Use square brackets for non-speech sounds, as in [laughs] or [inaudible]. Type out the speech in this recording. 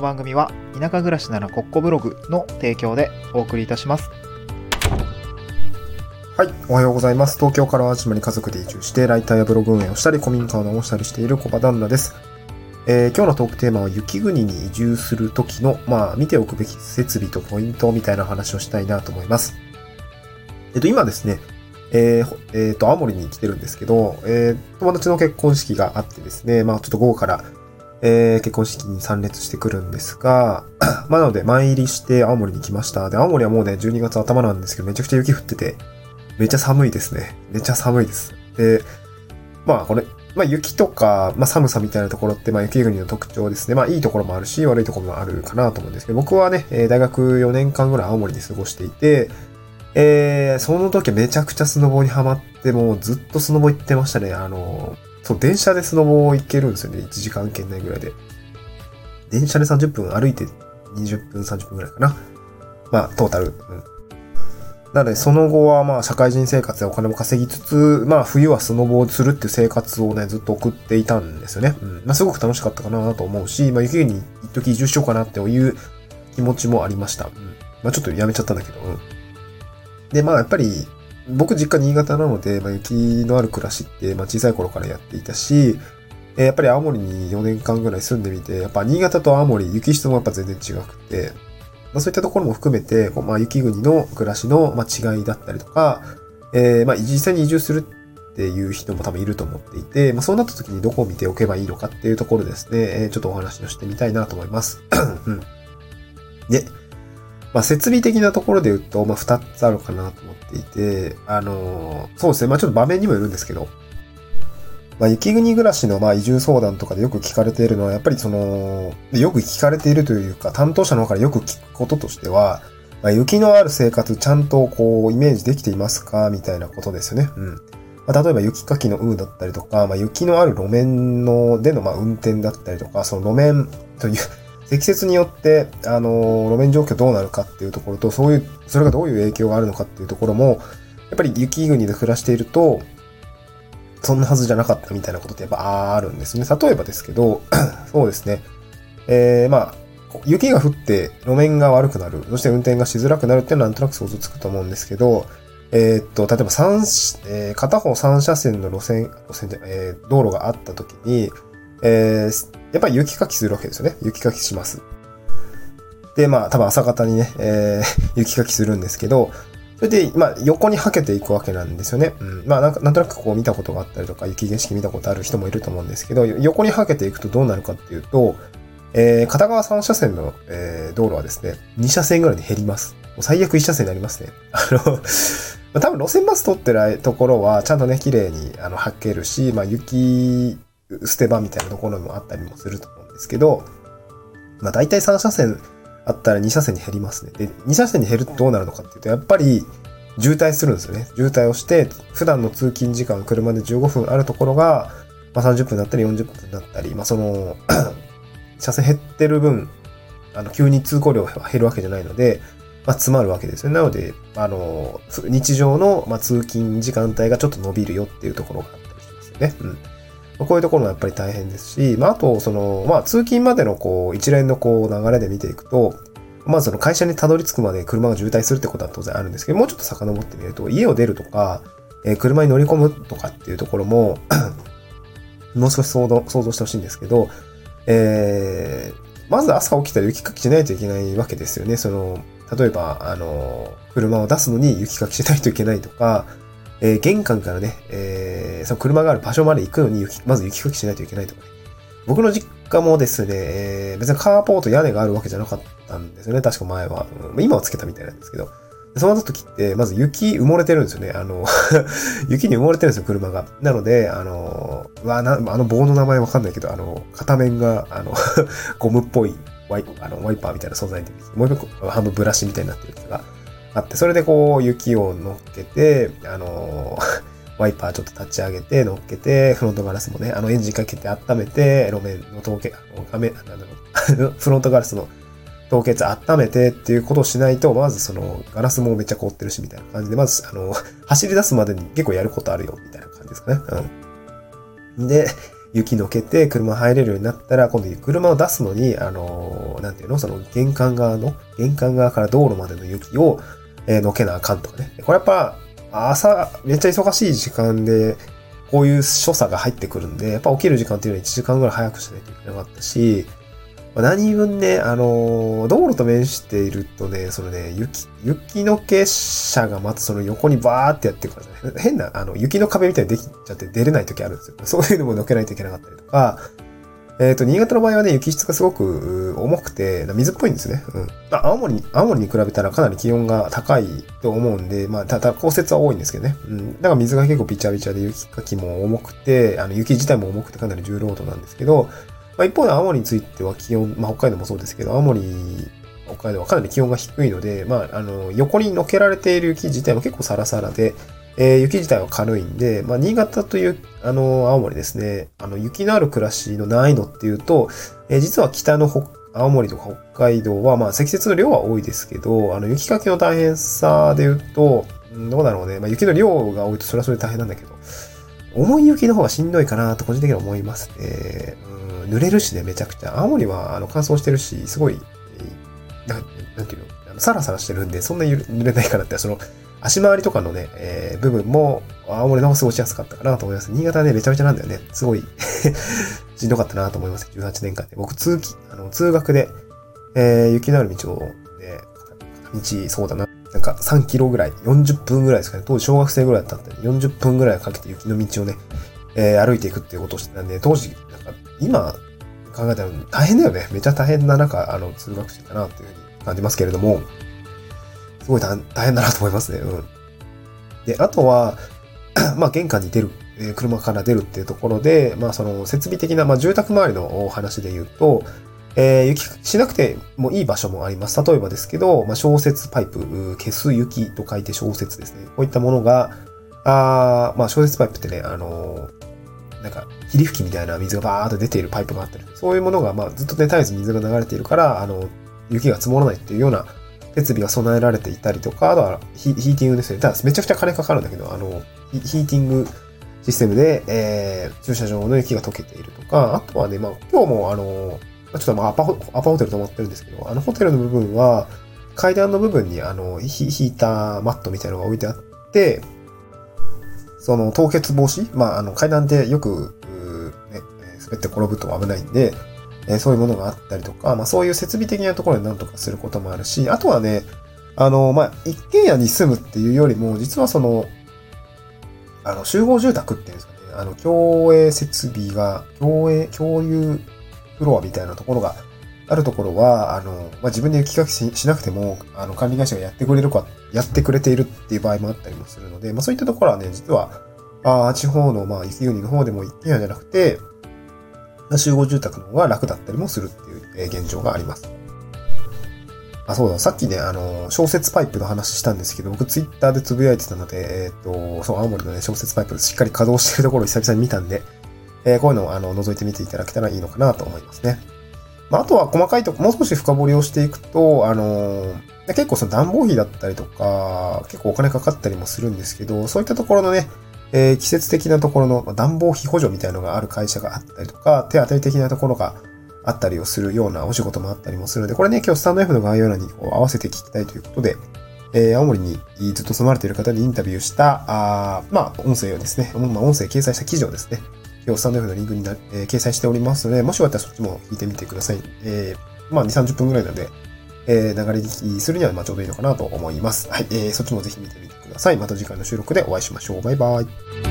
の番組は田舎暮らしならコッコブログの提供でお送りいたします。はい。おはようございます。東京から淡島に家族で移住して、ライターやブログ運営をしたり、古民家を直したりしている小場旦那です。えー今日のトークテーマは雪国に移住する時の、まあ、見ておくべき設備とポイントみたいな話をしたいなと思います。えっと、今ですね、えーえーと、青森に来てるんですけど、えー友達の結婚式があってですね、まあ、ちょっと午後から、えー結婚式に参列してくるんですが、[clears throat] まあ、なので、前入りして青森に来ました。で、青森はもうね、12月頭なんですけど、めちゃくちゃ雪降ってて、めちゃ寒いですね。めちゃ寒いです。で、まあこれ、まあ雪とか、まあ寒さみたいなところって、まあ雪国の特徴ですね。まあいいところもあるし、悪いところもあるかなと思うんですけど、僕はね、えー大学4年間ぐらい青森に過ごしていて、えーその時めちゃくちゃスノボにハマって、もうずっとスノボ行ってましたね。あの、そう、電車でスノボ行けるんですよね。1時間圏内ぐらいで。電車で30分歩いて20分、30分ぐらいかな。まあ、トータル。うんなので、その後はまあ、社会人生活でお金も稼ぎつつ、まあ、冬はスノボをするっていう生活をね、ずっと送っていたんですよね。うん。まあ、すごく楽しかったかなと思うし、まあ、雪国に一時移住しようかなっていう気持ちもありました。うん。まあ、ちょっとやめちゃったんだけど、うん。で、まあ、やっぱり、僕実家新潟なので、まあ、雪のある暮らしって、まあ、小さい頃からやっていたし、えーやっぱり青森に4年間ぐらい住んでみて、やっぱ新潟と青森、雪質もやっぱ全然違くて、まあ、そういったところも含めて、こうまあ、雪国の暮らしの、まあ、違いだったりとか、えーまあ、実際に移住するっていう人も多分いると思っていて、まあ、そうなった時にどこを見ておけばいいのかっていうところですね、えーちょっとお話をしてみたいなと思います。うん、で、まあ、設備的なところで言うと、まあ、二つあるかなと思っていて、あのーそうですね、まあ、ちょっと場面にもよるんですけど、まあ、雪国暮らしのまあ移住相談とかでよく聞かれているのは、やっぱりその、よく聞かれているというか、担当者の方からよく聞くこととしては、まあ、雪のある生活ちゃんとこう、イメージできていますか？みたいなことですよね。うん。まあ、例えば雪かきの有無だったりとか、まあ、雪のある路面のでのまあ運転だったりとか、その路面という、積雪によって、あの、路面状況どうなるかっていうところと、そういう、それがどういう影響があるのかっていうところも、やっぱり雪国で暮らしていると、そんなはずじゃなかったみたいなことってやっぱあるんですね。例えばですけど、[clears throat] そうですね。えー、まあ、雪が降って路面が悪くなる。そして運転がしづらくなるっていうのはなんとなく想像つくと思うんですけど、えーっと、例えば三、えー片方3車線の路線、路線で、えー道路があった時に、えーやっぱり雪かきするわけですよね。雪かきします。で、まあ、多分朝方にね、えー [laughs] 雪かきするんですけど、それで、まあ、横にはけていくわけなんですよね。うん。まあ、なんか、なんとなくこう見たことがあったりとか、雪景色見たことある人もいると思うんですけど、横にはけていくとどうなるかっていうと、えー片側3車線の、えー道路はですね、2車線ぐらいに減ります。もう最悪1車線になりますね。[laughs] あの、多分路線バス通ってるところは、ちゃんとね、綺麗に、あの、はけるし、まあ、雪捨て場みたいなところもあったりもすると思うんですけど、まあ、大体3車線あったら2車線に減りますね。で、2車線に減るとどうなるのかっていうと、やっぱり渋滞するんですよね。渋滞をして、普段の通勤時間、車で15分あるところが、まあ、30分だったり40分だったり、まあ、その、[clears throat] 車線減ってる分、あの、急に通行量が減るわけじゃないので、まあ、詰まるわけですよね。なので、あの、日常の、まあ、通勤時間帯がちょっと伸びるよっていうところがあったりしますよね。うん。まこういうところもやっぱり大変ですし、まあ、あと、その、まあ、通勤までの、こう、一連の、こう、流れで見ていくと、まずその会社にたどり着くまで車が渋滞するってことは当然あるんですけど、もうちょっと遡ってみると、家を出るとか、えー車に乗り込むとかっていうところも、[coughs] もう少し想像想像してほしいんですけど、えーまず朝起きたら雪かきしないといけないわけですよね。その、例えば、あの、車を出すのに雪かきしないといけないとか、えー玄関からね、えーその車がある場所まで行くのに、まず雪かきしないといけないとかね。僕の実家もですね、えー別にカーポート屋根があるわけじゃなかったんですよね、確か前は。うん今はつけたみたいなんですけど。その時って、まず雪埋もれてるんですよね。あの、[laughs] 雪に埋もれてるんですよ、車が。なので、あの、わな、あの棒の名前わかんないけど、あの、片面が、あの、[laughs] ゴムっぽいワイあのワイパーみたいな素材で、もう一個半分ブラシみたいになってるやつがあって、それでこう、雪を乗っけて、あの、[laughs] ワイパーちょっと立ち上げて、乗っけて、フロントガラスもね、あのエンジンかけて温めて、路面の凍結、あの画面、なんだろう、[laughs] フロントガラスの凍結温めてっていうことをしないと、まずその、ガラスもめっちゃ凍ってるし、みたいな感じで、まず、あの、走り出すまでに結構やることあるよ、みたいな感じですかね。うん。で、雪のけて車入れるようになったら、今度車を出すのに、あのなんていうの？その玄関側の、玄関側から道路までの雪を、えー、のけなあかんとかね。これやっぱ、朝、めっちゃ忙しい時間で、こういう所作が入ってくるんで、やっぱ起きる時間っていうのは1時間ぐらい早くしないといけなかったし、何分ね、あのー道路と面しているとね、そのね、雪、雪のけ車がまたその横にバーってやってるからね、変な、あの、雪の壁みたいにできちゃって出れない時あるんですよ。そういうのものけないといけなかったりとか、えっ、と、新潟の場合はね、雪質がすごく重くて、水っぽいんですね。うん。ま青森に、青森に比べたらかなり気温が高いと思うんで、まあ、ただ降雪は多いんですけどね。うん。だから水が結構ビチャビチャで雪かきも重くて、あの、雪自体も重くてかなり重労働なんですけど、まあ、一方で青森については気温、まあ、北海道もそうですけど、青森、北海道はかなり気温が低いので、まあ、あの、横に乗っけられている雪自体も結構サラサラで、えー雪自体は軽いんで、まあ、新潟という、あの、青森ですね、あの、雪のある暮らしの難易度っていうと、えー実は北の北青森とか北海道は、まあ、積雪の量は多いですけど、あの、雪かきの大変さで言うと、どうだろうね。まあ、雪の量が多いとそれはそれで大変なんだけど、重い雪の方がしんどいかなと個人的には思いますね。うん、濡れるしね、めちゃくちゃ。青森はあの乾燥してるし、すごい、えーななんていうのサラサラしてるんで、そんなゆ濡れないかなって、その、足回りとかのね、えー部分も、青森の方過ごしやすかったかなと思います。新潟はね、めちゃめちゃなんだよね。すごい、[laughs] しんどかったなと思います。18年間で。僕、通勤、あの、通学で、えー雪のある道を、ね、道、そうだな。なんか3キロぐらい、40分ぐらいですかね。当時小学生ぐらいだったんで、40分ぐらいかけて雪の道をね、えー歩いていくっていうことをしてたんで、当時、なんか、今考えたら大変だよね。めちゃ大変な中、あの、通学してたなっていうふうに感じますけれども、すごい大変だなと思いますね。うん。で、あとは、[clears throat] まあ、玄関に出る、え車から出るっていうところで、まあ、その、設備的な、まあ、住宅周りのお話で言うと、えー雪しなくてもいい場所もあります。例えばですけど、まあ、消雪パイプ、消す雪と書いて消雪ですね。こういったものが、あまあ、消雪パイプってね、あのーなんか、霧吹きみたいな水がバーっと出ているパイプがあったり、そういうものが、まあ、ずっとね、絶えず水が流れているから、あの、雪が積もらないっていうような設備が備えられていたりとか、あとはヒーティングですね。ただ、めちゃくちゃ金かかるんだけど、あの、ヒーティングシステムで、えー、駐車場の雪が溶けているとか、あとはね、まあ、今日もあの、ちょっとまあアパホ、アパホテル泊まってるんですけど、あのホテルの部分は、階段の部分にあの、ヒーターマットみたいなのが置いてあって、その凍結防止？まあ、あの、階段でよく、うね、滑って転ぶと危ないんで、えーそういうものがあったりとか、まあ、そういう設備的なところで何とかすることもあるし、あとはね、あの、まあ、一軒家に住むっていうよりも、実はその、あの、集合住宅っていうんですかね、あの、共営設備が、共営、共有フロアみたいなところがあるところは、あの、まあ、自分で雪かきしなくても、あの、管理会社がやってくれるか、やってくれているっていう場合もあったりもするので、まあ、そういったところはね、実は、あー地方の、まあ、雪国の方でも一軒家じゃなくて、集合住宅の方が楽だったりもするっていう現状があります。あ、そうだ、さっきね、あの、小雪パイプの話したんですけど、僕ツイッターでつぶやいてたので、えっ、と、そう、青森のね、小雪パイプしっかり稼働してるところを久々に見たんで、えーこういうのをあの覗いてみていただけたらいいのかなと思いますね。まあ、あとは細かいとこ、もう少し深掘りをしていくと、あの結構その暖房費だったりとか、結構お金かかったりもするんですけど、そういったところのね、えー季節的なところの暖房費補助みたいのがある会社があったりとか、手当たり的なところがあったりをするようなお仕事もあったりもするので、これね、今日スタンド F の概要欄に合わせて聞きたいということで、えー青森にずっと住まれている方にインタビューした、あーまあ、音声をですね、まあ、音声掲載した記事をですね、今日スタンド F のリンクにな、えー掲載しておりますので、もしよかったらそっちも聞いてみてください。えーまあ、2、30分ぐらいなので、えー流れ聞きするにはまあちょうどいいのかなと思います。はい、えーそっちもぜひ見てみてください。また次回の収録でお会いしましょう。バイバイ。